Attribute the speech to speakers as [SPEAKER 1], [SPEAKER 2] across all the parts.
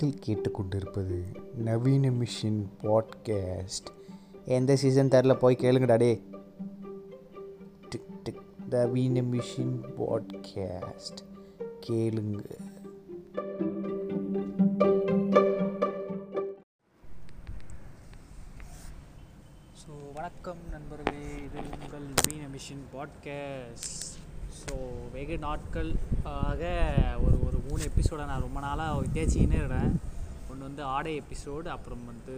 [SPEAKER 1] நீங்கள் கேட்டுக்கொண்டிருப்பது நவீன மிஷின் பாட்காஸ்ட் எந்த சீசன் தரல? போய் கேளுங்கடா டே டிக் டிக் நவீன மிஷின் பாட்காஸ்ட் கேளுங்க.
[SPEAKER 2] ஸோ வணக்கம் நண்பர்களே. இது உங்கள் நவீன மிஷின் பாட்காஸ்ட் ஸோ வெகு நாட்கள் ஆக ஒரு ஒரு மூணு எபிசோடை நான் ரொம்ப நாளாக தேய்ச்சிக்கினே இருக்கிறேன். ஒன்று வந்து ஆடை எபிசோடு அப்புறம் வந்து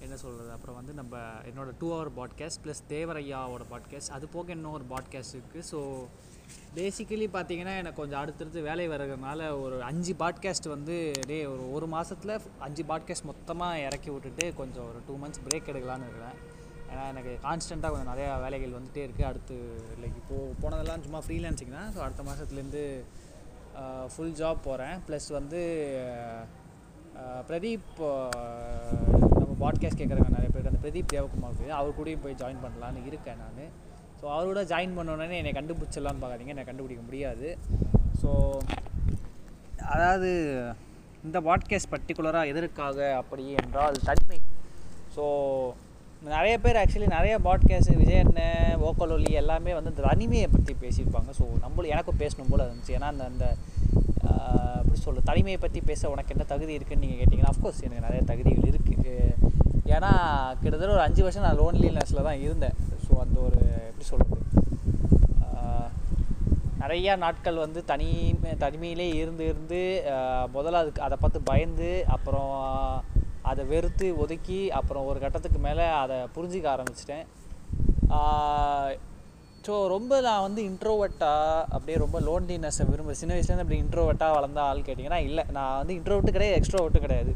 [SPEAKER 2] என்ன சொல்கிறது அப்புறம் வந்து நம்ம என்னோடய டூ ஹவர் பாட்காஸ்ட் ப்ளஸ் தேவரையாவோட பாட்காஸ்ட் அது போக இன்னும் ஒரு பாட்காஸ்ட் இருக்குது ஸோ பேசிக்கலி பார்த்தீங்கன்னா எனக்கு கொஞ்சம் அடுத்தடுத்து வேலை வர்றதுனால ஒரு அஞ்சு பாட்காஸ்ட் வந்து டே ஒரு ஒரு மாதத்தில் அஞ்சு பாட்காஸ்ட் மொத்தமாக இறக்கி விட்டுட்டு கொஞ்சம் ஒரு டூ மந்த்ஸ் பிரேக் எடுக்கலான்னு இருக்கிறேன். ஏன்னா எனக்கு கான்ஸ்டண்ட்டாக கொஞ்சம் நிறையா வேலைகள் வந்துகிட்டே இருக்குது அடுத்து லைக் இப்போது போனதெல்லாம் சும்மா ஃப்ரீலான்சிங் தான். ஸோ அடுத்த மாதத்துலேருந்து ஃபுல் ஜாப் போகிறேன் ப்ளஸ் வந்து பிரதீப் நம்ம பாட்காஸ்ட் கேட்குறவங்க நிறைய பேருக்கு அந்த பிரதீப் தேவகுமார் அவர் கூடயும் போய் ஜாயின் பண்ணலான்னு இருக்கேன் நான். ஸோ அவரோட ஜாயின் பண்ணோடனே என்னை கண்டுபிடிச்சிடலான்னு பார்க்காதீங்க. என்னை கண்டுபிடிக்க முடியாது. ஸோ அதாவது இந்த பாட்காஸ்ட் பர்டிகுலராக எதற்காக அப்படி என்றால் தனிமை. ஸோ நிறைய பேர் ஆக்சுவலி நிறைய பாட்காஸ்ட் விஜய் அண்ணன் ஓக்கல் ஒலி எல்லாமே வந்து அந்த தனிமையை பற்றி பேசியிருப்பாங்க. ஸோ நம்மளும் எனக்கும் பேசணும் போல் இருந்துச்சு. ஏன்னா அந்த அந்த எப்படி சொல்ல தனிமையை பற்றி பேச உனக்கு என்ன தகுதி இருக்குன்னு நீங்கள் கேட்டிங்கன்னா அஃப்கோர்ஸ் எனக்கு நிறைய தகுதிகள் இருக்குது ஏன்னா கிட்டத்தட்ட ஒரு அஞ்சு வருஷம் நான் லோன்லினஸில் தான் இருந்தேன். ஸோ அந்த ஒரு எப்படி சொல்கிறது நிறையா நாட்கள் வந்து தனிமை தனிமையிலே இருந்து இருந்து முதல்ல அதுக்கு அதை பார்த்து பயந்து அப்புறம் அதை வெறுத்து ஒதுக்கி அப்புறம் ஒரு கட்டத்துக்கு மேலே அதை புரிஞ்சிக்க ஆரம்பிச்சிட்டேன். ஸோ ரொம்ப நான் வந்து இன்ட்ரோவர்ட்டாக அப்படியே ரொம்ப லோன்லினஸ்ஸை விரும்ப சின்ன வயசுலேருந்து அப்படி இன்ட்ரோவர்ட்டாக வளர்ந்த ஆள் கேட்டிங்கன்னா இல்லை. நான் வந்து இன்ட்ரோவர்ட்டு கிடையாது எக்ஸ்ட்ரோவர்ட்டு கிடையாது.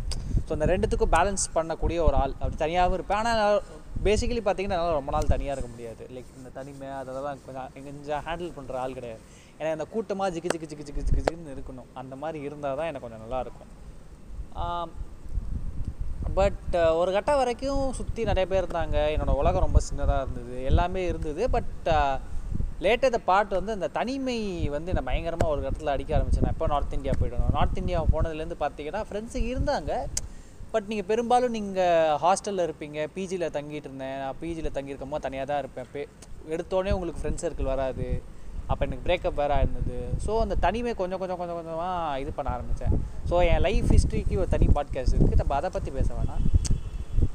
[SPEAKER 2] ஸோ அந்த ரெண்டுத்துக்கும் பேலன்ஸ் பண்ணக்கூடிய ஒரு ஆள். அப்படி தனியாகவும் இருப்பேன். ஆனால் பேசிக்கலி பார்த்தீங்கன்னா என்னால் ரொம்ப நாள் தனியாக இருக்க முடியாது. லைக் இந்த தனிமை அதெல்லாம் கொஞ்சம் கொஞ்சம் ஹேண்டில் பண்ணுற ஆள் கிடையாது. ஏன்னா இந்த கூட்டமாக ஜிக்கு ஜிக்கு ஜிக்கு ஜிக்கு ஜிக்கு ஜிக்குன்னு இருக்கணும். அந்த மாதிரி இருந்தால் தான் எனக்கு கொஞ்சம் நல்லாயிருக்கும் பட் uh, ஒரு கட்டம் வரைக்கும் சுற்றி நிறைய பேர் இருந்தாங்க. என்னோடய உலகம் ரொம்ப சின்னதாக இருந்தது. எல்லாமே இருந்தது. பட் லேட்டாக த பாட்டு வந்து அந்த தனிமை வந்து நான் பயங்கரமாக ஒரு இடத்துல அடிக்க ஆரம்பிச்சேன். எப்போ நார்த் இந்தியா போயிடணும் நார்த் இந்தியா போனதுலேருந்து பார்த்தீங்கன்னா ஃப்ரெண்ட்ஸு இருந்தாங்க. பட் நீங்கள் பெரும்பாலும் நீங்கள் ஹாஸ்டலில் இருப்பீங்க. பிஜியில் தங்கிட்டு இருந்தேன். நான் பிஜியில் தங்கியிருக்கும் போது தனியாக தான் இருப்பேன். எடுத்தோடனே உங்களுக்கு ஃப்ரெண்ட்ஸ் சர்க்கிள் வராது. அப்போ எனக்கு பிரேக்கப் வேறு இருந்தது ஸோ அந்த தனிமை கொஞ்சம் கொஞ்சம் கொஞ்சம் கொஞ்சமாக இது பண்ண ஆரம்பித்தேன் ஸோ என் லைஃப் ஹிஸ்ட்ரிக்கு ஒரு தனி பாட்காஸ்ட் இருக்குது நம்ம அதை பற்றி பேச வேணாம்.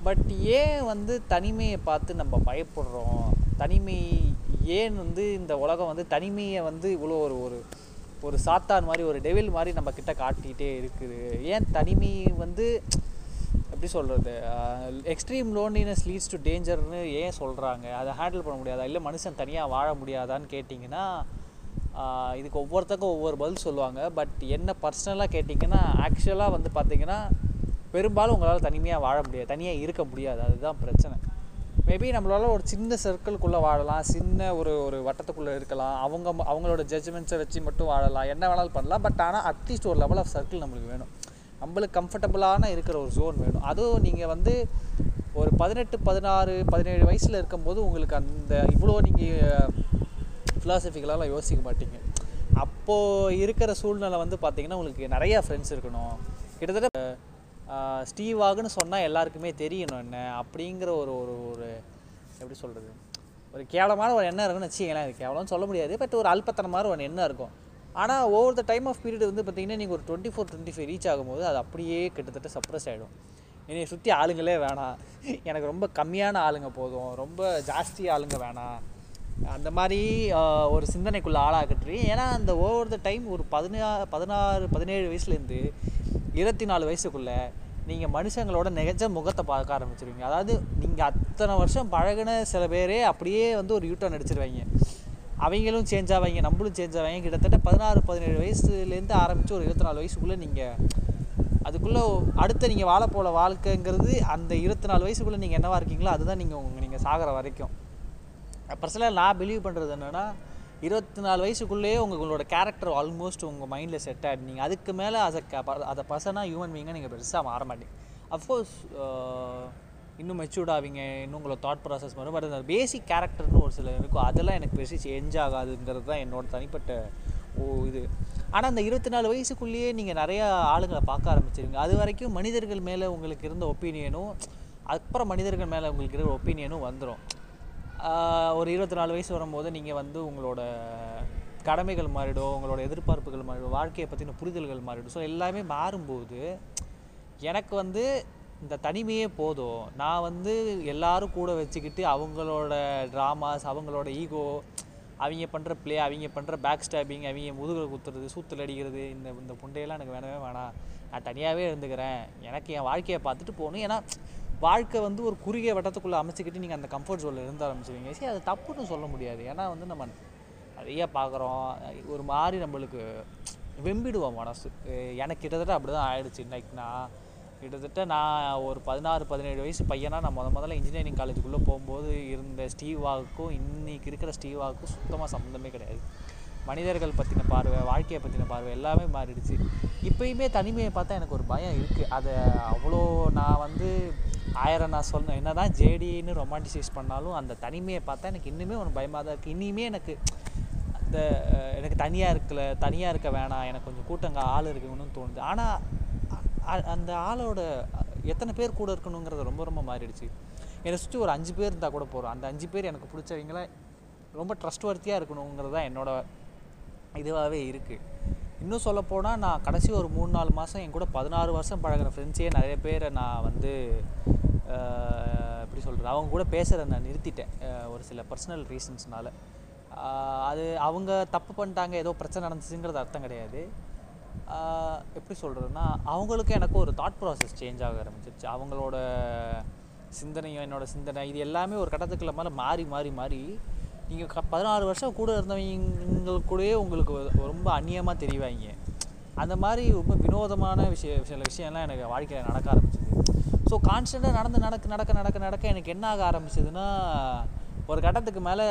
[SPEAKER 2] பட் ஏன் வந்து தனிமையை பார்த்து நம்ம பயப்படுறோம்? தனிமை ஏன் வந்து இந்த உலகம் வந்து தனிமையை வந்து இவ்வளோ ஒரு ஒரு ஒரு சாத்தான் மாதிரி ஒரு டெவில் மாதிரி நம்ம கிட்ட காட்டிகிட்டே இருக்குது? ஏன் தனிமை வந்து எப்படி சொல்கிறது எக்ஸ்ட்ரீம் லோன்லினஸ் லீட்ஸ் டு டேஞ்சர்னு ஏன் சொல்கிறாங்க அதை ஹேண்டில் பண்ண முடியாதா? இல்லை மனுஷன் தனியாக வாழ முடியாதான்னு கேட்டிங்கன்னா இதுக்கு ஒவ்வொருத்தருக்கும் ஒவ்வொரு பதில் சொல்லுவாங்க. பட் என்ன பர்சனலாக கேட்டிங்கன்னா ஆக்சுவலாக வந்து பார்த்தீங்கன்னா பெரும்பாலும் உங்களால் தனிமையாக வாழ முடியாது. தனியாக இருக்க முடியாது. அதுதான் பிரச்சனை. மேபி நம்மளால் ஒரு சின்ன சர்க்கிள்குள்ளே வாழலாம். சின்ன ஒரு ஒரு வட்டத்துக்குள்ளே இருக்கலாம். அவங்க அவங்களோட ஜட்ஜ்மெண்ட்ஸை வச்சு மட்டும் வாழலாம். என்ன வேணாலும் பண்ணலாம். பட் ஆனால் அட்லீஸ்ட் ஒரு லெவல் ஆஃப் சர்க்கிள் நம்மளுக்கு வேணும். நம்மளுக்கு கம்ஃபர்டபுளான இருக்கிற ஒரு ஜோன் வேணும். அதுவும் நீங்கள் வந்து ஒரு பதினெட்டு பதினாறு பதினேழு வயசில் இருக்கும்போது உங்களுக்கு அந்த இவ்வளோ நீங்கள் ஃபிலாசபிக்கலாலாம் யோசிக்க மாட்டீங்க. அப்போது இருக்கிற சூழ்நிலை வந்து பார்த்திங்கன்னா உங்களுக்கு நிறையா ஃப்ரெண்ட்ஸ் இருக்கணும். கிட்டத்தட்ட ஸ்டீவாகுன்னு சொன்னால் எல்லாருக்குமே தெரியணும் என்ன அப்படிங்கிற ஒரு ஒரு ஒரு எப்படி சொல்கிறது ஒரு கேவலமான ஒரு எண்ணம் இருக்குன்னு வச்சுக்கங்களேன். அது கேவலம்னு சொல்ல முடியாது. பட் ஒரு அல்பத்தனமான ஒரு எண்ணம் இருக்கும். ஆனால் over the time of period வந்து பார்த்தீங்கன்னா நீங்கள் ஒரு twenty four twenty five reach ஆகும்போது அது அப்படியே கிட்டத்தட்ட சப்ரஸ் ஆகிடும் என்னை சுற்றி ஆளுங்களே வேணாம். எனக்கு ரொம்ப கம்மியான ஆளுங்க போதும். ரொம்ப ஜாஸ்தி ஆளுங்க வேணாம். அந்த மாதிரி ஒரு சிந்தனைக்குள்ள ஆளாகட்டு ஏன்னா அந்த ஓவர் த டைம் ஒரு பதினா பதினாறு பதினேழு வயசுலேருந்து இருபத்தி நாலு வயசுக்குள்ளே நீங்கள் மனுஷங்களோட நிகழ்ச்ச முகத்தை பார்க்க ஆரம்பிச்சிருவீங்க. அதாவது நீங்கள் அத்தனை வருஷம் பழகுன சில பேரே அப்படியே வந்து ஒரு யூட்டர்ன் அடிச்சிருவாங்க. அவங்களும் சேஞ்ச் ஆவாங்க நம்மளும் சேஞ்ச் ஆவாங்க. கிட்டத்தட்ட பதினாறு பதினேழு வயசுலேருந்து ஆரம்பித்து ஒரு இருபத்தி நாலு வயசுக்குள்ளே நீங்கள் அதுக்குள்ளே அடுத்த நீங்கள் வாழ போல வாழ்க்கைங்கிறது அந்த இருபத்தி நாலு வயசுக்குள்ளே நீங்கள் என்னவா இருக்கீங்களோ அதுதான் நீங்கள் உங்கள் நீங்கள் சாகிற வரைக்கும். பர்சனலாக நான் பிலீவ் பண்ணுறது என்னென்னா இருபத்தி நாலு வயசுக்குள்ளேயே உங்களோட கேரக்டர் ஆல்மோஸ்ட் உங்கள் மைண்டில் செட் ஆகிடு நீங்கள் அதுக்கு மேலே அதை அதை பர்சனாக ஹியூமன் பீங்காக நீங்கள் பெருசாக மாற மாட்டீங்க. அஃப்கோர்ஸ் இன்னும் மெச்சூர்ட் ஆவீங்க இன்னும் உங்களோட தாட் ப்ராசஸ் வரும் பட் அந்த பேசிக் கேரக்டர்னு ஒரு சில இருக்கும். அதெல்லாம் எனக்கு பெருசு சேஞ்ச் ஆகாதுங்கிறது தான் என்னோட தனிப்பட்ட ஓ இது. ஆனால் அந்த இருபத்தி நாலு வயசுக்குள்ளேயே நீங்கள் நிறையா ஆளுங்களை பார்க்க ஆரம்பிச்சிருங்க அது வரைக்கும் மனிதர்கள் மேலே உங்களுக்கு இருந்த ஒப்பீனியனும் அப்புறம் மனிதர்கள் மேலே உங்களுக்கு இருக்கிற ஒப்பீனியனும் வந்துடும் ஒரு இருபத்தி நாலு வயசு வரும்போது நீங்கள் வந்து உங்களோட கடமைகள் மாறிடும் உங்களோட எதிர்பார்ப்புகள் மாறிடும் வாழ்க்கையை பற்றின புரிதல்கள் மாறிடும் ஸோ எல்லாமே மாறும்போது எனக்கு வந்து இந்த தனிமையே போதும். நான் வந்து எல்லாரும் கூட வச்சுக்கிட்டு அவங்களோட ட்ராமாஸ் அவங்களோட ஈகோ அவங்க பண்ணுற பிளே அவங்க பண்ணுற பேக் ஸ்டாபிங் அவங்க முதுகில் குத்துறது சூத்தில் அடிக்கிறது இந்த இந்த புண்டையெல்லாம் எனக்கு வேணவே வேணாம். நான் தனியாகவே இருந்துக்கிறேன். எனக்கு என் வாழ்க்கையை பார்த்துட்டு போகணும். ஏன்னா வாழ்க்கை வந்து ஒரு குறுகிய வட்டத்துக்குள்ளே அமைச்சிக்கிட்டு நீங்கள் அந்த கம்ஃபர்ட் ஜோனில் இருந்து ஆரம்பிச்சிருவீங்க. சரி அது தப்புன்னு சொல்ல முடியாது. ஏன்னா வந்து நம்ம நிறைய பார்க்குறோம். ஒரு மாதிரி நம்மளுக்கு வெம்பிடுவோம் மனசு. எனக்கு கிட்டத்தட்ட அப்படி தான் ஆயிடுச்சு. இன்னைக்கு நான் கிட்டத்தட்ட நான் ஒரு பதினாறு பதினேழு வயசு பையனாக நான் முத முதல்ல இன்ஜினியரிங் காலேஜுக்குள்ளே போகும்போது இருந்த ஸ்டீவாவுக்கும் இன்றைக்கி இருக்கிற ஸ்டீவாவுக்கும் சுத்தமாக சம்மந்தமே கிடையாது. மனிதர்கள் பற்றின பார்வை வாழ்க்கையை பற்றின பார்வை எல்லாமே மாறிடுச்சு. இப்பயுமே தனிமையை பார்த்தா எனக்கு ஒரு பயம் இருக்குது அதை அவ்வளோ நான் வந்து ஆயிரம் நான் சொன்னேன் என்ன தான் ஜேடின்னு ரொமான்டிசைஸ் பண்ணாலும் அந்த தனிமையை பார்த்தா எனக்கு இன்னுமே ஒரு பயமாக தான் இருக்குது இனிமே எனக்கு அந்த எனக்கு தனியாக இருக்கல தனியாக இருக்க வேணாம். எனக்கு கொஞ்சம் கூட்டங்க ஆள் இருக்குன்னு தோணுது. ஆனால் அந்த ஆளோட எத்தனை பேர் கூட இருக்கணுங்கிறது ரொம்ப ரொம்ப மாறிடுச்சு. என்னை சுற்றி ஒரு அஞ்சு பேர் இருந்தால் கூட போகிறோம் அந்த அஞ்சு பேர் எனக்கு பிடிச்சவங்கள ரொம்ப ட்ரஸ்ட் வர்த்தியாக இருக்கணுங்கிறது தான் என்னோடய இதுவாகவே இருக்குது இன்னும் சொல்லப்போனால் நான் கடைசி ஒரு மூணு நாலு மாதம் என் கூட பதினாறு வருஷம் பழகிற ஃப்ரெண்ட்ஸே நிறைய பேரை நான் வந்து எப்படி சொல்கிறது அவங்க கூட பேசுகிறத நான் நிறுத்திட்டேன். ஒரு சில பர்சனல் ரீசன்ஸ்னால் அது அவங்க தப்பு பண்ணிட்டாங்க ஏதோ பிரச்சனை நடந்துச்சுங்கிறது அர்த்தம் கிடையாது. எப்படி சொல்கிறதுனா அவங்களுக்கு எனக்கு ஒரு தாட் ப்ராசஸ் சேஞ்ச் ஆக ஆரம்பிச்சிருச்சு. அவங்களோட சிந்தனையும் என்னோட சிந்தனை இது எல்லாமே ஒரு கட்டத்துக்குள்ள மேலே மாறி மாறி மாறி நீங்கள் க பதினாறு வருஷம் கூட இருந்தவங்களுக்கு கூடயே உங்களுக்கு ரொம்ப அந்நியமாக தெரிவாங்க அந்த மாதிரி ரொம்ப வினோதமான விஷய சில விஷயம்லாம் எனக்கு வாழ்க்கையில் நடக்க ஆரம்பிச்சது. ஸோ கான்ஸ்டண்ட்டாக நடந்து நடக்க நடக்க நடக்க நடக்க எனக்கு என்ன ஆக ஆரம்பிச்சதுன்னா ஒரு கட்டத்துக்கு மேலே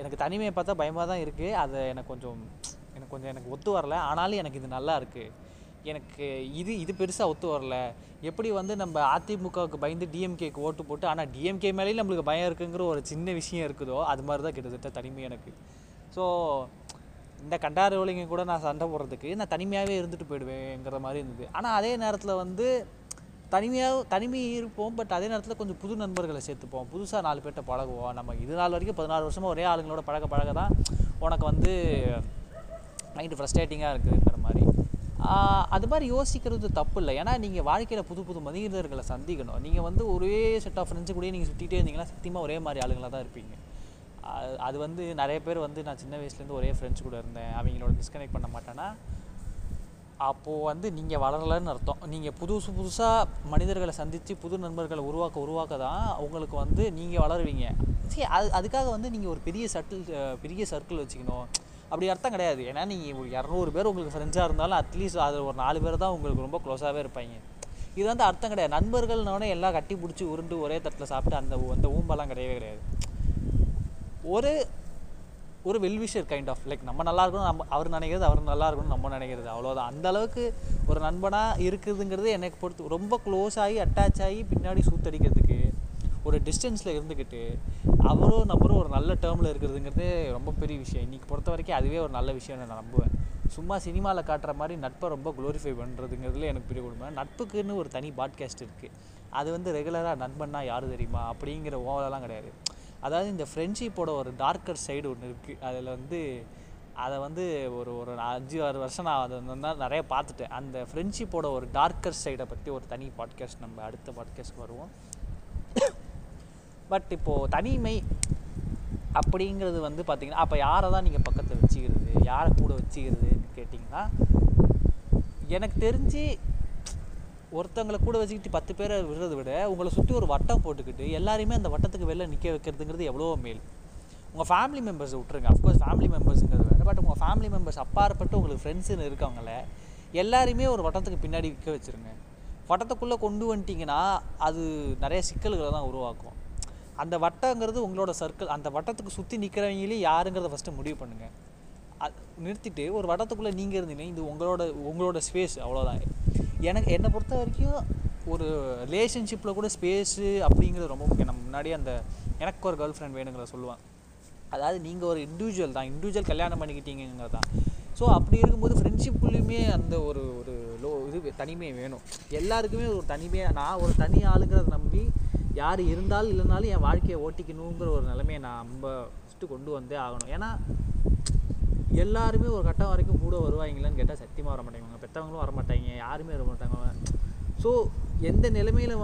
[SPEAKER 2] எனக்கு தனிமையை பார்த்தா பயமாக தான் இருக்குது அதை எனக்கு கொஞ்சம் கொஞ்சம் எனக்கு ஒத்து வரல. ஆனாலும் எனக்கு இது நல்லா இருக்குது எனக்கு இது இது பெருசாக ஒத்து வரல. எப்படி வந்து நம்ம அதிமுகவுக்கு பயந்து டிஎம்கேக்கு ஓட்டு போட்டு ஆனால் டிஎம்கே மேலேயும் நம்மளுக்கு பயம் இருக்குங்கிற ஒரு சின்ன விஷயம் இருக்குதோ அது மாதிரி தான் கிட்டத்தட்ட தனிமை எனக்கு. ஸோ இந்த கண்டாரோலிங்க கூட நான் சண்டை போடுறதுக்கு நான் தனிமையாகவே இருந்துட்டு போயிடுவேங்கிற மாதிரி இருந்தது. ஆனால் அதே நேரத்தில் வந்து தனிமையாக தனிமை இருப்போம் பட் அதே நேரத்தில் கொஞ்சம் புது நண்பர்களை சேர்த்துப்போம். புதுசாக நாலு பேர்கிட்ட பழகுவோம். நம்ம இது நாள் வரைக்கும் பதினாறு வருஷமாக ஒரே ஆளுங்களோட பழக பழக தான் உனக்கு வந்து மைண்டு ஃப்ரஸ்ட்ரேட்டிங்காக இருக்குங்கிற மாதிரி. அது மாதிரி யோசிக்கிறது தப்பு இல்லை ஏன்னா நீங்கள் வாழ்க்கையில் புது புது மனிதர்களை சந்திக்கணும். நீங்கள் வந்து ஒரே செட் ஆஃப் ஃப்ரெண்ட்ஸு கூடயே நீங்கள் சுற்றிட்டே இருந்தீங்கன்னா சத்தியமாக ஒரே மாதிரி ஆளுங்களாக தான் இருப்பீங்க. அது- அது வந்து நிறைய பேர் வந்து நான் சின்ன வயசுலேருந்து ஒரே ஃப்ரெண்ட்ஸ் கூட இருந்தேன். அவங்களோட டிஸ்கனெக்ட் பண்ண மாட்டேன்னா அப்போது வந்து நீங்கள் வளரலைன்னு அர்த்தம். நீங்கள் புதுசு புதுசாக மனிதர்களை சந்தித்து புது நண்பர்களை உருவாக்க உருவாக்க தான் உங்களுக்கு வந்து நீங்கள் வளருவீங்க. சரி அது அதுக்காக வந்து நீங்கள் ஒரு பெரிய சட்டில் பெரிய சர்க்கிள் வச்சுக்கணும். அப்படி அர்த்தம் கிடையாது. ஏன்னா நீங்கள் ஒரு இரநூறு பேர் உங்களுக்கு ஃப்ரெண்ட்ஸாக இருந்தாலும் அட்லீஸ்ட் அதில் ஒரு நாலு பேர் தான் உங்களுக்கு ரொம்ப க்ளோஸாகவே இருப்பாங்க. இது வந்து அர்த்தம் கிடையாது. நண்பர்கள்னோடனே எல்லாம் கட்டி பிடிச்சி உருண்டு ஒரே தட்டில் சாப்பிட்டு அந்த அந்த ஊம்பெல்லாம் கிடையவே கிடையாது. ஒரு ஒரு வெல்விஷர் கைண்ட் ஆஃப் லைக் நம்ம நல்லா இருக்கணும் நம்ம அவர் நினைக்கிறது அவர் நல்லா இருக்கணும் நம்ம நினைக்கிறது. அவ்வளோதான் அந்த அளவுக்கு ஒரு நண்பனாக இருக்குதுங்கிறது எனக்கு பொறுத்து ரொம்ப க்ளோஸ் ஆகி அட்டாச் ஆகி பின்னாடி சூத்தடிக்கிறதுக்கு ஒரு டிஸ்டன்ஸில் இருந்துக்கிட்டு அவரும் நம்மளும் ஒரு நல்ல டேர்மில் இருக்கிறதுங்கிறது ரொம்ப பெரிய விஷயம். இன்றைக்கி பொறுத்த வரைக்கும் அதுவே ஒரு நல்ல விஷயம் நான் நம்புவேன். சும்மா சினிமாவில் காட்டுற மாதிரி நட்பை ரொம்ப குளோரிஃபை பண்ணுறதுங்கிறதுல எனக்கு பெரிய கொடுமை நட்புக்குன்னு ஒரு தனி பாட்காஸ்ட் இருக்குது அது வந்து ரெகுலராக நண்பன்னா யார் தெரியுமா? அப்படிங்கிற ஓவரெல்லாம் கிடையாது. அதாவது இந்த ஃப்ரெண்ட்ஷிப்போட ஒரு டார்க்கர் சைடு ஒன்று இருக்குது அதில் வந்து அதை வந்து ஒரு ஒரு அஞ்சு ஆறு வருஷம் நான் அதை வந்து நிறைய பார்த்துட்டேன். அந்த ஃப்ரெண்ட்ஷிப்போட ஒரு டார்க்கர் சைடை பற்றி ஒரு தனி பாட்காஸ்ட் நம்ம அடுத்த பாட்காஸ்ட் வருவோம். பட் இப்போது தனிமை அப்படிங்கிறது வந்து பார்த்தீங்கன்னா அப்போ யாரை தான் நீங்கள் பக்கத்தில் வச்சுக்கிறது? யாரை கூட வச்சுக்கிறதுன்னு கேட்டிங்கன்னா எனக்கு தெரிஞ்சு ஒருத்தவங்களை கூட வச்சுக்கிட்டு பத்து பேரை விடுறத விட உங்களை சுற்றி ஒரு வட்டம் போட்டுக்கிட்டு எல்லாரையுமே அந்த வட்டத்துக்கு வெளில நிற்க வைக்கிறதுங்கிறது எவ்வளோ மேல். உங்கள் ஃபேமிலி மெம்பர்ஸ் விட்டுருங்க. அஃப்கோர்ஸ் ஃபேமிலி மெம்பர்ஸுங்கிறது வேறு. பட் உங்கள் ஃபேமிலி மெம்பர்ஸ் அப்பாற்பட்டு உங்களுக்கு ஃப்ரெண்ட்ஸுன்னு இருக்கவங்கள எல்லாருமே ஒரு வட்டத்துக்கு பின்னாடி விற்க வச்சுருங்க. வட்டத்துக்குள்ளே கொண்டு வந்துட்டிங்கன்னா அது நிறைய சிக்கல்களை தான் உருவாக்கும். அந்த வட்டங்கிறது உங்களோட சர்க்கிள் அந்த வட்டத்துக்கு சுற்றி நிற்கிறவங்களே யாருங்கிறத ஃபஸ்ட்டு முடிவு பண்ணுங்கள் அது நிறுத்திட்டு ஒரு வட்டத்துக்குள்ளே நீங்கள் இருந்தீங்கன்னா இது உங்களோட உங்களோட ஸ்பேஸ் அவ்வளோதான் எனக்கு என்னை பொறுத்த வரைக்கும் ஒரு ரிலேஷன்ஷிப்பில் கூட ஸ்பேஸு அப்படிங்கிறது ரொம்ப முக்கியம். நம்ம முன்னாடியே அந்த எனக்கு ஒரு கேர்ள் ஃப்ரெண்ட் வேணுங்கிறத சொல்லுவேன். அதாவது நீங்கள் ஒரு இண்டிவிஜுவல் தான். இண்டிவிஜுவல் கல்யாணம் பண்ணிக்கிட்டீங்கிறது தான். ஸோ அப்படி இருக்கும்போது ஃப்ரெண்ட்ஷிப்புலேயுமே அந்த ஒரு ஒரு லோ இது தனிமை வேணும். எல்லாருக்குமே ஒரு தனிமையாக நான் ஒரு தனி ஆளுங்கிறத நம்பி யார் இருந்தாலும் இல்லைனாலும் என் வாழ்க்கையை ஓட்டிக்கணுங்கிற ஒரு நிலைமையை நான் ரொம்ப ஃபஸ்ட்டு கொண்டு வந்தே ஆகணும். ஏன்னா எல்லாருமே ஒரு கட்டம் வரைக்கும் கூட வருவாங்களான்னு கேட்டால் சத்தியமாக வர மாட்டாங்க பெற்றவங்களும் வர மாட்டாங்க யாருமே வர மாட்டாங்க ஸோ எந்த நிலைமையில்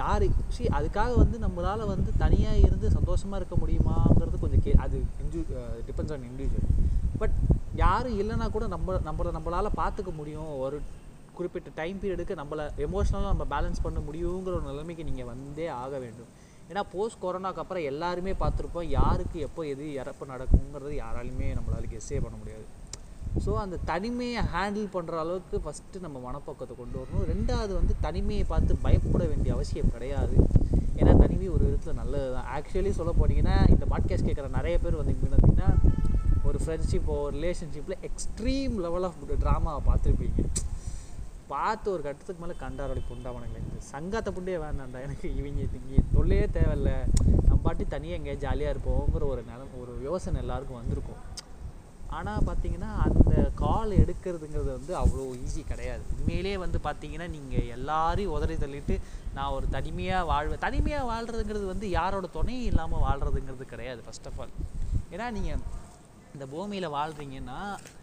[SPEAKER 2] யார் சி அதுக்காக வந்து நம்மளால் வந்து தனியாக இருந்து சந்தோஷமாக இருக்க முடியுமாங்கிறது கொஞ்சம் கே அது இன்ஜு டிபெண்ட்ஸ் ஆன் இண்டிவிஜுவல் பட் யாரும் இல்லைன்னா கூட நம்ம நம்மளை நம்மளால் பார்த்துக்க முடியும். ஒரு குறிப்பிட்ட டைம் பீரியடுக்கு நம்மளை எமோஷ்னலாக நம்ம பேலன்ஸ் பண்ண முடியுங்கிற ஒரு நிலைமைக்கு நீங்கள் வந்தே ஆக வேண்டும். ஏன்னா போஸ்ட் கொரோனாக்கு அப்புறம் எல்லாருமே பார்த்துருப்போம் யாருக்கு எப்போ எது இறப்பு நடக்குங்கிறது யாராலையுமே நம்மளால கெஸ்ஸே பண்ண முடியாது. ஸோ அந்த தனிமையை ஹேண்டில் பண்ணுற அளவுக்கு ஃபஸ்ட்டு நம்ம மனப்பக்கத்தை கொண்டு வரணும். ரெண்டாவது வந்து தனிமையை பார்த்து பயப்பட வேண்டிய அவசியம் கிடையாது. ஏன்னா தனிமை ஒரு விதத்தில் நல்லது தான் ஆக்சுவலி சொல்ல போனீங்கன்னா இந்த பாட்காஸ்ட் கேட்குற நிறைய பேர் வந்து பார்த்தீங்கன்னா ஒரு ஃப்ரெண்ட்ஷிப்போ ரிலேஷன்ஷிப்பில் எக்ஸ்ட்ரீம் லெவல் ஆஃப் ட்ராமாவை பார்த்துருப்பீங்க. பார்த்து ஒரு கட்டத்துக்கு மேலே கண்டாரோடி புண்டாவனங்களே இந்த சங்காத்த புண்டே வேணாண்டா எனக்கு இவங்க இங்கே தொல்லையே தேவையில்ல. நம்ம பாட்டி தனியாக எங்கேயா ஜாலியாக இருப்போங்கிற ஒரு நிலம் ஒரு யோசனை எல்லாருக்கும் வந்திருக்கும். ஆனால் பார்த்தீங்கன்னா அந்த கால் எடுக்கிறதுங்கிறது வந்து அவ்வளோ ஈஸி கிடையாது. உண்மையிலே வந்து பார்த்தீங்கன்னா நீங்கள் எல்லாரையும் உதறி தள்ளிட்டு நான் ஒரு தனிமையாக வாழ்வேன் தனிமையாக வாழ்கிறதுங்கிறது வந்து யாரோட துணையும் இல்லாமல் வாழ்கிறதுங்கிறது கிடையாது ஃபர்ஸ்ட் ஆஃப் ஆல் ஏன்னா நீங்கள் இந்த பூமியில் வாழ்கிறீங்கன்னா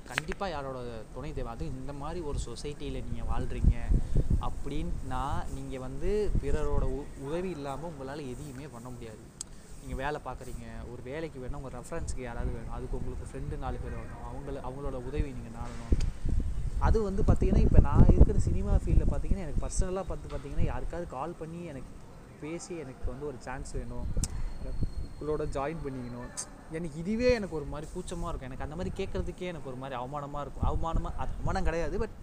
[SPEAKER 2] கண்டிப்பாக யாரோட துணை தேவை? அதுவும் இந்த மாதிரி ஒரு சொசைட்டியில் நீங்கள் வாழ்கிறீங்க அப்படின்னா நீங்கள் வந்து பிறரோட உ உதவி இல்லாமல் உங்களால் எதையுமே பண்ண முடியாது. நீங்கள் வேலை பார்க்குறீங்க ஒரு வேலைக்கு வேணும் உங்கள் ரெஃபரன்ஸுக்கு யாராவது வேணும். அதுக்கு உங்களுக்கு ஃப்ரெண்டு நாலு பேர் வேணும் அவங்கள அவங்களோட உதவி நீங்கள் நாடணும் அது வந்து பார்த்திங்கன்னா இப்போ நான் இருக்கிற சினிமா ஃபீல்டில் பார்த்தீங்கன்னா எனக்கு பர்சனலாக பார்த்து பார்த்தீங்கன்னா யாருக்காவது கால் பண்ணி எனக்கு பேசி எனக்கு வந்து ஒரு சான்ஸ் வேணும். உங்களோட ஜாயின் பண்ணிக்கணும். எனக்கு இதுவே எனக்கு ஒரு மாதிரி கூச்சமாக இருக்கும். எனக்கு அந்த மாதிரி கேட்குறதுக்கே எனக்கு ஒரு மாதிரி அவமானமாக இருக்கும். அவமானமாக அது அவமானம் கிடையாது பட்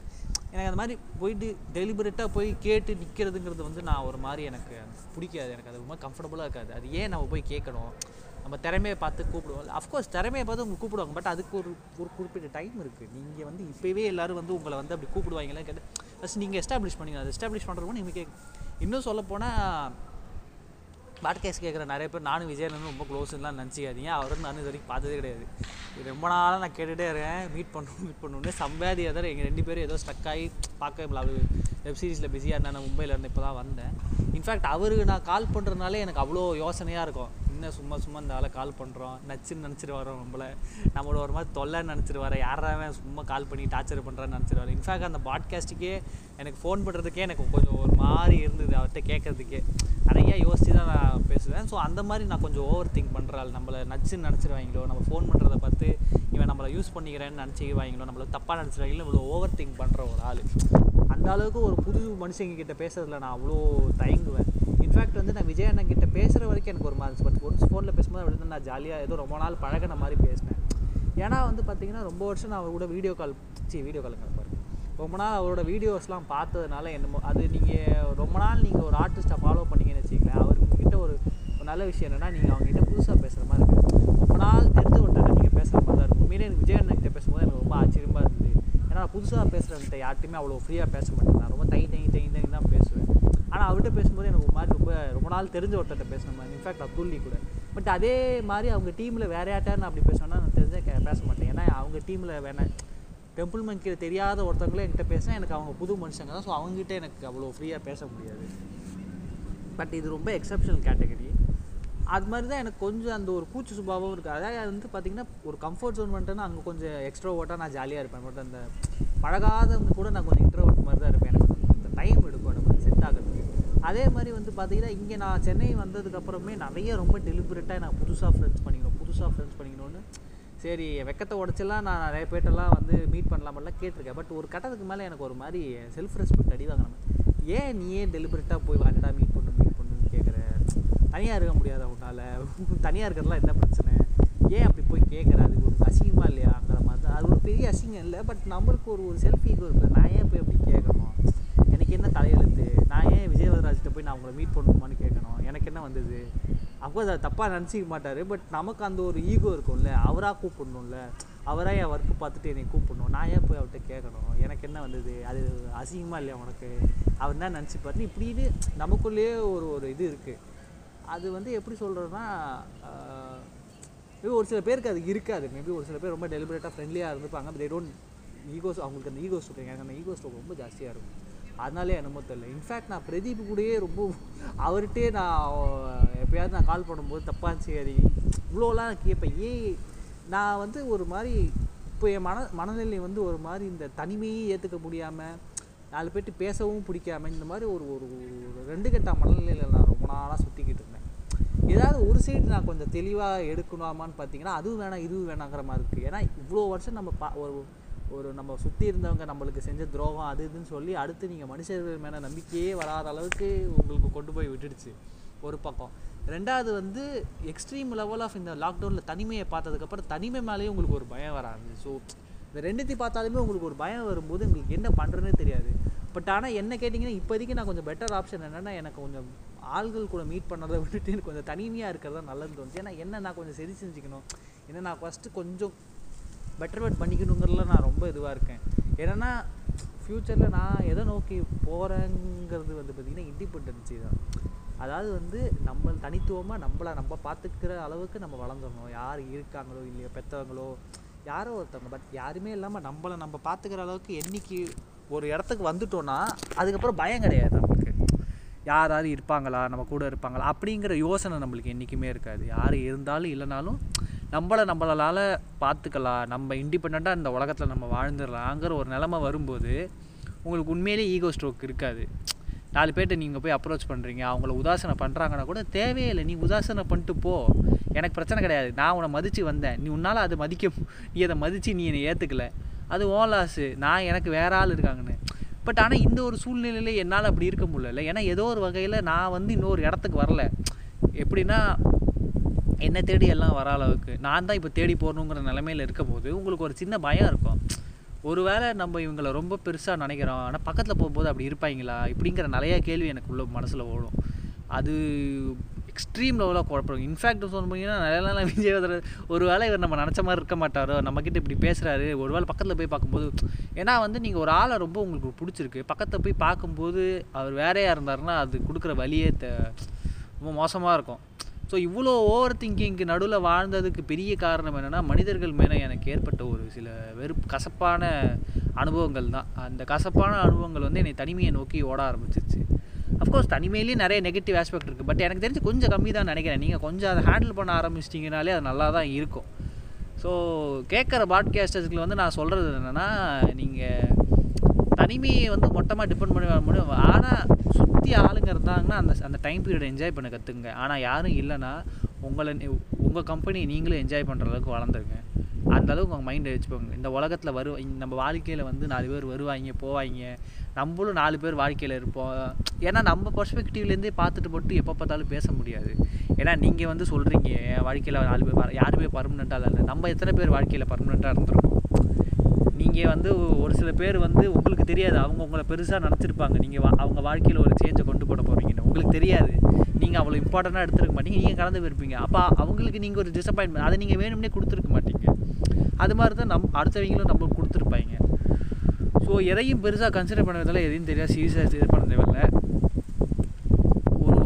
[SPEAKER 2] எனக்கு அந்த மாதிரி போயிட்டு டெலிபரேட்டாக போய் கேட்டு நிற்கிறதுங்கிறது வந்து நான் ஒரு மாதிரி எனக்கு பிடிக்காது. எனக்கு அது ரொம்ப கம்ஃபர்டபுளாக இருக்காது. அது ஏன் நம்ம போய் கேட்கணும்? நம்ம திறமையை பார்த்து கூப்பிடுவோம் அஃப்கோர்ஸ் திறமையை பார்த்து உங்க கூப்பிடுவாங்க பட் அதுக்கு ஒரு ஒரு குறிப்பிட்ட டைம் இருக்குது நீங்கள் வந்து இப்போவே எல்லோரும் வந்து உங்களை வந்து அப்படி கூப்பிடுவாங்களே கேட்டு ஃபஸ்ட் நீங்கள் எஸ்டாப்ளிஷ் பண்ணிங்க. அது எஸ்டாப்ளிஷ் பண்ணுறப்போ நீங்கள் கேட்க இன்னும் சொல்லப்போனால் பாட்காஸ்ட் கேட்குற நிறைய பேர் நானும் விஜயன் ரொம்ப க்ளோஸ்லாம் நினச்சிக்காதீங்க. அவரும் நானும் இது வரைக்கும் பார்த்ததே கிடையாது. இது ரொம்ப நாளாக நான் கேட்டுகிட்டே இருக்கேன். மீட் பண்ணணும் மீட் பண்ணணுன்னு சம்பாதி அதர் எங்கள் ரெண்டு பேரும் ஏதோ ஸ்டக் ஆகி பார்க்க அவர் வெப் சீரிஸில் பிஸியாக இருந்தேன் நான் மும்பையில் இருந்து இப்போ தான் வந்தேன் இன்ஃபேக்ட் அவருக்கு நான் கால் பண்ணுறதுனாலே எனக்கு அவ்வளோ யோசனையாக இருக்கும். இன்னும் சும்மா சும்மா இந்த ஆளை கால் பண்ணுறோம் நச்சுன்னு நினச்சிட்டு வரோம் நம்மளை. நம்மளோட ஒரு மாதிரி தொல்லைன்னு நினச்சிட்டு வரேன் யாராவது சும்மா கால் பண்ணி டார்ச்சர் பண்ணுறான்னு நினச்சிட்டு வரேன் இன்ஃபேக்ட் அந்த பாட்காஸ்ட்டுக்கே எனக்கு ஃபோன் பண்ணுறதுக்கே எனக்கு கொஞ்சம் ஒரு மாதிரி இருந்தது அவர்கிட்ட கேட்குறதுக்கே. நிறையா யோசித்து தான் நான் பேசுவேன். ஸோ அந்த மாதிரி நான் கொஞ்சம் ஓவர் திங்க் பண்ணுறாள் நம்மளை நச்சுன்னு நினச்சிருவாங்களோ நம்ம ஃபோன் பண்ணுறத பார்த்து இவன் நம்மளை யூஸ் பண்ணிக்கிறேன்னு நினச்சிக்குவாங்களோ நம்மளை தப்பாக நினச்சிருவாங்களோ இவ்வளோ ஓவர் திங்க் பண்ணுற ஒரு ஆள். அந்த அளவுக்கு ஒரு புது மனுஷங்க கிட்ட பேசுறதுல நான் அவ்வளோ தயங்குவேன். இன்ஃபேக்ட் வந்து நான் விஜய் அண்ணன் கிட்ட பேசுகிற வரைக்கும் எனக்கு ஒரு மாதிரி பட் ஒரு ஃபோனில் பேசும்போது அப்படி நான் ஜாலியாக ஏதோ ரொம்ப நாள் பழகின மாதிரி பேசினேன். ஏன்னா வந்து பார்த்தீங்கன்னா ரொம்ப வருஷம் நான் அவர் கூட வீடியோ கால் சி வீடியோ கால் பாருங்க. ரொம்ப நாள் அவரோட வீடியோஸ்லாம் பார்த்ததுனால என்னமோ அது நீங்கள் ரொம்ப நாள் நீங்கள் ஒரு ஆர்டிஸ்ட்டை ஃபாலோ பண்ணி வச்சுக்கங்களேன். அவர்கிட்ட ஒரு ஒரு நல்ல விஷயம் என்னென்னா நீங்கள் அவங்ககிட்ட புதுசாக பேசுகிற மாதிரி இருக்குது ரொம்ப நாள் தெரிஞ்சு விட்டு நீங்கள் பேசுகிற மாதிரி தான் இருக்கும். உண்மையிலே எனக்கு விஜய் அண்ணன் பேசும்போது எனக்கு ரொம்ப ஆச்சரியமாக இருந்தது. ஏன்னா புதுசாக பேசுகிறவன்ட்ட யார்ட்டையுமே அவ்வளோ ஃப்ரீயாக பேச மாட்டேன். நான் ரொம்ப தை தை தை தை தான் பேசுவேன். ஆனால் அவர்கிட்ட பேசும்போது எனக்கு ஒரு மாதிரி ரொம்ப ரொம்ப நாள் தெரிஞ்ச ஒருத்தர்கிட்ட பேசுன மாதிரி இன்ஃபேக்ட் அப்துல்லி கூட. பட் அதே மாதிரி அவங்க டீமில் வேற யார்ட்டார் நான் அப்படி பேசுவேன்னா நான் தெரிஞ்ச கே- பேச மாட்டேன். ஏன்னா அவங்க டீமில் வேணாம் டெம்பிள் மங்கிற தெரியாத ஒருத்தவங்களே என்கிட்ட பேசினா எனக்கு அவங்க புது மனுஷங்க தான். ஸோ அவங்ககிட்ட எனக்கு அவ்வளோ ஃப்ரீயாக பேச முடியாது. பட் இது ரொம்ப எக்ஸப்ஷனல் கேட்டகரி அது மாதிரி தான் எனக்கு கொஞ்சம் அந்த ஒரு கூச்சு சுபாவம் இருக்குது அதாவது வந்து பார்த்திங்கன்னா ஒரு கம்ஃபர்ட் ஜோன் பண்ணிட்டேன்னா அங்கே கொஞ்சம் எக்ஸ்ட்ரா ஓட்டாக நான் ஜாலியாக இருப்பேன். பட் அந்த பழகாதவங்க கூட நான் கொஞ்சம் இன்ட்ரோவர்ட் மாதிரி தான் இருப்பேன். எனக்கு அந்த டைம் எடுக்கும். எனக்கு செட் ஆகிறதுக்கு. அதே மாதிரி வந்து பார்த்தீங்கன்னா இங்கே நான் சென்னை வந்ததுக்கப்புறமே நிறைய ரொம்ப டெலிபரேட்டாக நான் புதுசாக ஃப்ரெண்ட்ஸ் பண்ணிக்கணும். புதுசாக ஃப்ரெண்ட்ஸ் பண்ணிக்கணும்னு சரி வெக்கத்தை உடச்செல்லாம் நான் நிறைய பேர்ட்டெல்லாம் வந்து மீட் பண்ணலாமெல்லாம் கேட்டிருக்கேன். பட் ஒரு கட்டத்துக்கு மேலே எனக்கு ஒரு மாதிரி செல்ஃப் ரெஸ்பெக்ட் அடி வாங்கினேன் ஏன் நீயே டெலிபரேட்டாக போய் வாண்டா மீட் பண்ணு தனியாக இருக்க முடியாத அவனால் தனியாக இருக்கிறதுலாம் என்ன பிரச்சனை? ஏன் அப்படி போய் கேட்குற அது ஒரு அசிங்கமாக இல்லையாங்கிற மாதிரி தான். அது ஒரு பெரிய அசிங்கம் இல்லை பட் நம்மளுக்கு ஒரு ஒரு செல்ஃப் ஈகோ இருக்குது நான் ஏன் போய் அப்படி கேட்கணும்? எனக்கு என்ன தலையெழுத்து? நான் ஏன் விஜயவதராஜ்கிட்ட போய் நான் உங்களை மீட் பண்ணணுமான்னு கேட்கணும்? எனக்கு என்ன வந்தது? அப்போ அதை தப்பாக நினச்சிக்க மாட்டார் பட் நமக்கு அந்த ஒரு ஈகோ இருக்கும்ல. அவராக கூப்பிடணும்ல. அவராக என் ஒர்க்கு பார்த்துட்டு என்னை கூப்பிடணும். நான் ஏன் போய் அவர்கிட்ட கேட்கணும்? எனக்கு என்ன வந்தது? அது அசிங்கமாக இல்லையா உனக்கு? அவர் என்ன நினச்சிப்பாருன்னு இப்படின்னு நமக்குள்ளேயே ஒரு ஒரு இது இருக்குது அது வந்து எப்படி சொல்கிறதுனா மேபி ஒரு சில பேருக்கு அது இருக்காது. மேபி ஒரு சில பேர் ரொம்ப டெலிபரேட்டாக ஃப்ரெண்ட்லியாக இருந்துப்பாங்க தே டோன்ட் ஈகோ அவங்களுக்கு அந்த ஈகோ ஸ்ட்ரோக் எனக்கு அந்த ஈகோ ஸ்ட்ரோக் ரொம்ப ஜாஸ்தியாக இருக்கும். அதனாலே என்னமோ தெரியல. இன்ஃபேக்ட் நான் பிரதீப் கூடயே ரொம்ப அவர்கிட்டே நான் எப்பயாவது நான் கால் பண்ணும்போது தப்பாக சரி இவ்வளோலாம் நான் கேட்பேன். ஏன் நான் வந்து ஒரு மாதிரி இப்போ என் மன மனநிலை வந்து ஒரு மாதிரி இந்த தனிமையை ஏற்றுக்க முடியாமல் நாலு பேர்ட்டு பேசவும் பிடிக்காம இந்த மாதிரி ஒரு ஒரு ஒரு ரெண்டு கட்ட மனநிலையில் நான் ரொம்ப நாளாக சுற்றிக்கிட்டு இருந்தேன். ஏதாவது ஒரு சைடு நான் கொஞ்சம் தெளிவாக எடுக்கணுமான்னு பார்த்தீங்கன்னா அதுவும் வேணாம் இதுவும் வேணாங்கிற மாதிரி இருக்குது ஏன்னா இவ்வளோ வருஷம் நம்ம பா ஒரு ஒரு நம்ம சுற்றி இருந்தவங்க நம்மளுக்கு செஞ்ச துரோகம் அது இதுன்னு சொல்லி அடுத்து நீங்கள் மனுஷர்கள் மேலே நம்பிக்கையே வராத அளவுக்கு உங்களுக்கு கொண்டு போய் விட்டுடுச்சு ஒரு பக்கம். ரெண்டாவது வந்து எக்ஸ்ட்ரீம் லெவல் ஆஃப் இந்த லாக்டவுனில் தனிமையை பார்த்ததுக்கப்புறம் தனிமை மேலேயும் உங்களுக்கு ஒரு பயம் வராது ஸோ இந்த ரெண்டுத்தையும் பார்த்தாலுமே உங்களுக்கு ஒரு பயம் வரும்போது உங்களுக்கு என்ன பண்ணுறதுனே தெரியாது. பட் ஆனால் என்ன கேட்டிங்கன்னா இப்போதைக்கு நான் கொஞ்சம் பெட்டர் ஆப்ஷன் என்னென்னா எனக்கு கொஞ்சம் ஆள்கள் கூட மீட் பண்ணுறதை விட்டுட்டு எனக்கு கொஞ்சம் தனிமையாக இருக்கிறதா நல்லதுன்னு தோணுச்சு. ஏன்னா என்ன நான் கொஞ்சம் சரி செஞ்சுக்கணும் ஏன்னா நான் ஃபஸ்ட்டு கொஞ்சம் பெட்டர்மெண்ட் பண்ணிக்கணுங்கிறதுல நான் ரொம்ப இதுவாக இருக்கேன். ஏன்னா ஃப்யூச்சரில் நான் எதை நோக்கி போகிறேங்கிறது வந்து பார்த்திங்கன்னா இண்டிபெண்டன்சி தான். அதாவது வந்து நம்ம தனித்துவமாக நம்மளை நம்ம பார்த்துக்கிற அளவுக்கு நம்ம வளர்ந்துடணும். யார் இருக்காங்களோ இல்லையோ பெற்றவங்களோ யாரோ ஒருத்தவங்க. பட் யாருமே இல்லாமல் நம்மளை நம்ம பார்த்துக்கிற அளவுக்கு என்னைக்கு ஒரு இடத்துக்கு வந்துட்டோன்னா அதுக்கப்புறம் பயம் கிடையாது. யாராவது யார் யார் இருப்பாங்களா? நம்ம கூட இருப்பாங்களா? அப்படிங்கிற யோசனை நம்மளுக்கு என்றைக்குமே இருக்காது. யார் இருந்தாலும் இல்லைனாலும் நம்மளை நம்மளால் பார்த்துக்கலாம். நம்ம இண்டிபெண்ட்டாக இந்த உலகத்தில் நம்ம வாழ்ந்துடலாங்கிற ஒரு நிலமை வரும்போது உங்களுக்கு உண்மையிலேயே ஈகோ ஸ்ட்ரோக் இருக்காது. நாலு பேர்ட்ட நீங்கள் போய் அப்ரோச் பண்ணுறீங்க அவங்கள உதாசனை பண்ணுறாங்கன்னா கூட தேவையே இல்லை. நீ உதாசனை பண்ணிட்டு போ. எனக்கு பிரச்சனை கிடையாது. நான் உன்னை மதித்து வந்தேன். நீ உன்னால் அதை மதிக்க நீ அதை மதித்து நீ என்னை ஏற்றுக்கல அது ஓன் லாஸு நான் எனக்கு வேற ஆள் இருக்காங்கன்னு. பட் ஆனால் இந்த ஒரு சூழ்நிலையில் என்னால் அப்படி இருக்க முடியல. ஏன்னா ஏதோ ஒரு வகையில் நான் வந்து இன்னொரு இடத்துக்கு வரல. எப்படின்னா என்னை தேடி எல்லாம் வர அளவுக்கு. நான் தான் இப்போ தேடி போகணுங்கிற நிலமையில் இருக்க போது உங்களுக்கு ஒரு சின்ன பயம் இருக்கும். ஒருவேளை நம்ம இவங்களை ரொம்ப பெருசாக நினைக்கிறோம். ஆனால் பக்கத்தில் போகும்போது அப்படி இருப்பாங்களா? இப்படிங்கிற நிறையா கேள்வி எனக்கு உள்ள மனசில் ஓடும். அது எக்ஸ்ட்ரீம் லெவலாக குழப்பம் இன்ஃபேக்ட் சொன்ன போனீங்கன்னா நிறைய நாள் விஜய் ஒரு வேளை இவர் நம்ம நினச்ச மாதிரி இருக்க மாட்டாரோ நம்மக்கிட்ட இப்படி பேசுகிறாரு ஒரு வேளை பக்கத்தில் போய் பார்க்கும்போது ஏன்னா வந்து நீங்கள் ஒரு ஆளை ரொம்ப உங்களுக்கு பிடிச்சிருக்கு. பக்கத்தில் போய் பார்க்கும்போது அவர் வேறையாக இருந்தாருன்னா அது கொடுக்குற வழியே த ரொம்ப மோசமாக இருக்கும். ஸோ இவ்வளோ ஓவர் திங்கிங்க்கு நடுவில் வாழ்ந்ததுக்கு பெரிய காரணம் என்னென்னா மனிதர்கள் மேலே எனக்கு ஏற்பட்ட ஒரு சில வெறுப்பு கசப்பான அனுபவங்கள் தான். அந்த கசப்பான அனுபவங்கள் வந்து என்னை தனிமையை நோக்கி ஓட ஆரம்பிச்சிருச்சு. அஃப்கோர்ஸ் தனிமையிலேயும் நிறைய நெகட்டிவ் ஆஸ்பெக்ட் இருக்குது பட் எனக்கு தெரிஞ்சு கொஞ்சம் கம்மி தான் நினைக்கிறேன். நீங்கள் கொஞ்சம் அதை ஹேண்டில் பண்ண ஆரம்பிச்சிட்டிங்கனாலே அது நல்லா தான் இருக்கும். ஸோ கேட்குற பாட்காஸ்டர்ஸ்க்கு வந்து நான் சொல்கிறது என்னென்னா நீங்கள் தனிமையை வந்து மொட்டமாக டிபெண்ட் பண்ணி வர முடியும். ஆனால் சுற்றி ஆளுங்க இருந்தாங்கன்னா அந்த அந்த டைம் பீரியட் என்ஜாய் பண்ண கற்றுங்க ஆனால் யாரும் இல்லைன்னா உங்களை உங்கள் கம்பெனி நீங்களும் என்ஜாய் பண்ணுற அளவுக்கு வளர்ந்துருங்க. அந்த அளவுக்கு உங்கள் மைண்டை வச்சுப்போங்க இந்த உலகத்தில் வரு நம்ம வாழ்க்கையில் வந்து நாலு பேர் வருவாங்க போவாங்க. நம்மளும் நாலு பேர் வாழ்க்கையில் இருப்போம். ஏன்னா நம்ம பர்ஸ்பெக்டிவ்லேருந்தே பார்த்துட்டு மட்டும் எப்போ பார்த்தாலும் பேச முடியாது. ஏன்னா நீங்கள் வந்து சொல்கிறீங்க என் வாழ்க்கையில் நாலு பேர் யாருமே பர்மனெண்ட்டாக இல்லை நம்ம எத்தனை பேர் வாழ்க்கையில் பர்மனெண்ட்டாக இருந்திருக்கோம்? நீங்கள் வந்து ஒரு சில பேர் வந்து உங்களுக்கு தெரியாது. அவங்க உங்களை பெருசாக நினச்சிருப்பாங்க. நீங்கள் அவங்க வாழ்க்கையில் ஒரு சேஞ்சை கொண்டு போட போகிறீங்கன்னு உங்களுக்கு தெரியாது. நீங்கள் அவ்வளோ இம்பார்ட்டண்ட்டாக எடுத்துருக்க மாட்டீங்க. நீங்கள் கலந்து போயிருப்பீங்க அப்போ அவங்களுக்கு நீங்கள் ஒரு டிசப்பாயின்மெண்ட் அதை நீங்கள் வேணும்னே கொடுத்துருக்க மாட்டீங்க. அது மாதிரி தான் நம் அடுத்தவங்களும் நம்ம கொடுத்துருப்பாங்க. ஸோ எதையும் பெருசாக கன்சிடர் பண்ணுறதால எதையும் தெரியாது சீரியஸாக இது பண்ண தேவையில்லை. ஒரு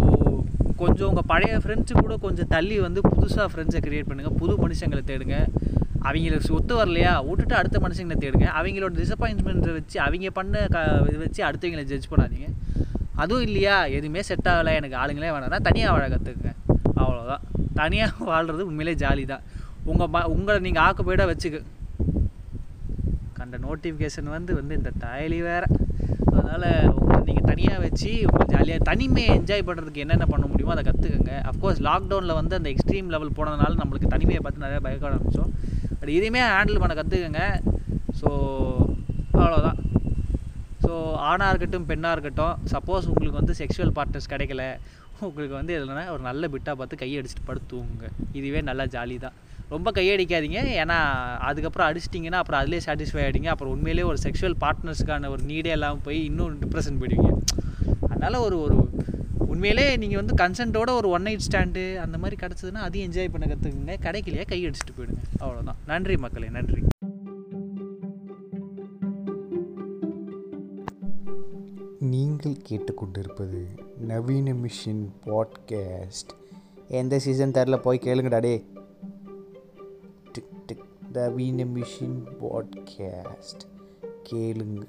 [SPEAKER 2] கொஞ்சம் உங்கள் பழைய ஃப்ரெண்ட்ஸு கூட கொஞ்சம் தள்ளி வந்து புதுசாக ஃப்ரெண்ட்ஸை க்ரியேட் பண்ணுங்கள் புது மனுஷங்களை தேடுங்க. அவங்களுக்கு ஒத்து வரலையா? விட்டுட்டு அடுத்த மனுஷங்களை தேடுங்க. அவங்களோட டிசப்பாயின்மெண்ட்டை வச்சு அவங்க பண்ண க இதை வச்சு அடுத்தவங்களை ஜட்ஜ் பண்ணாதீங்க. அதுவும் இல்லையா? எதுவுமே செட் ஆகலை. எனக்கு ஆளுங்களே வேணாம்னா தனியாக வாழ கற்றுக்குங்க அவ்வளோதான் தனியாக வாழ்கிறது உண்மையிலே ஜாலி தான் உங்கள் ம உங்களை நீங்கள் ஆக்குப்பைடாக வச்சுக்க. அந்த நோட்டிஃபிகேஷன் வந்து வந்து இந்த டயலி வேறு. அதனால் உங்களை நீங்கள் தனியாக வச்சு உங்களை ஜாலியாக தனிமையை என்ஜாய் பண்ணுறதுக்கு என்னென்ன பண்ண முடியுமோ அதை கற்றுக்குங்க அஃப்கோர்ஸ் லாக்டவுனில் வந்து அந்த எக்ஸ்ட்ரீம் லெவல் போனதுனால நம்மளுக்கு தனிமையை பார்த்து நிறையா பயக்க ஆரம்பித்தோம் பட் இதையுமே ஹேண்டில் பண்ண கற்றுக்குங்க ஸோ அவ்வளோதான் ஸோ ஆணாக இருக்கட்டும் பெண்ணாக இருக்கட்டும் சப்போஸ் உங்களுக்கு வந்து செக்ஷுவல் பார்ட்னர்ஸ் கிடைக்கல. உங்களுக்கு வந்து இல்லைன்னா ஒரு நல்ல பிட்டாக பார்த்து கையடிச்சிட்டு படுத்துவோங்க இதுவே நல்லா ஜாலி தான். ரொம்ப கையடிக்காதீங்க. ஏன்னா அதுக்கப்புறம் அடிச்சிட்டிங்கன்னா அப்புறம் அதிலே சாட்டிஸ்ஃபை ஆகிடுங்க அப்புறம் உண்மையிலே ஒரு செக்ஷுவல் பார்ட்னர்ஸ்க்கான ஒரு நீடே இல்லாமல் போய் இன்னும் டிப்ரெஷன் போயிடுவீங்க. அதனால் ஒரு ஒரு உண்மையிலே நீங்கள் வந்து கன்சென்ட்டோட ஒரு ஒன் நைட் ஸ்டாண்டு அந்த மாதிரி கிடச்சதுன்னா அதையும் என்ஜாய் பண்ண கற்றுக்குங்க கிடைக்கலையே கை அடிச்சுட்டு போயிடுங்க. அவ்வளோதான் நன்றி மக்களே நன்றி.
[SPEAKER 1] நீங்கள் கேட்டுக்கொண்டிருப்பது நவீன மிஷின் பாட்காஸ்ட் எந்த சீசன் தரல போய் கேளுங்கடா டே நவீன மிஷின் பாட்காஸ்ட் கேளுங்க.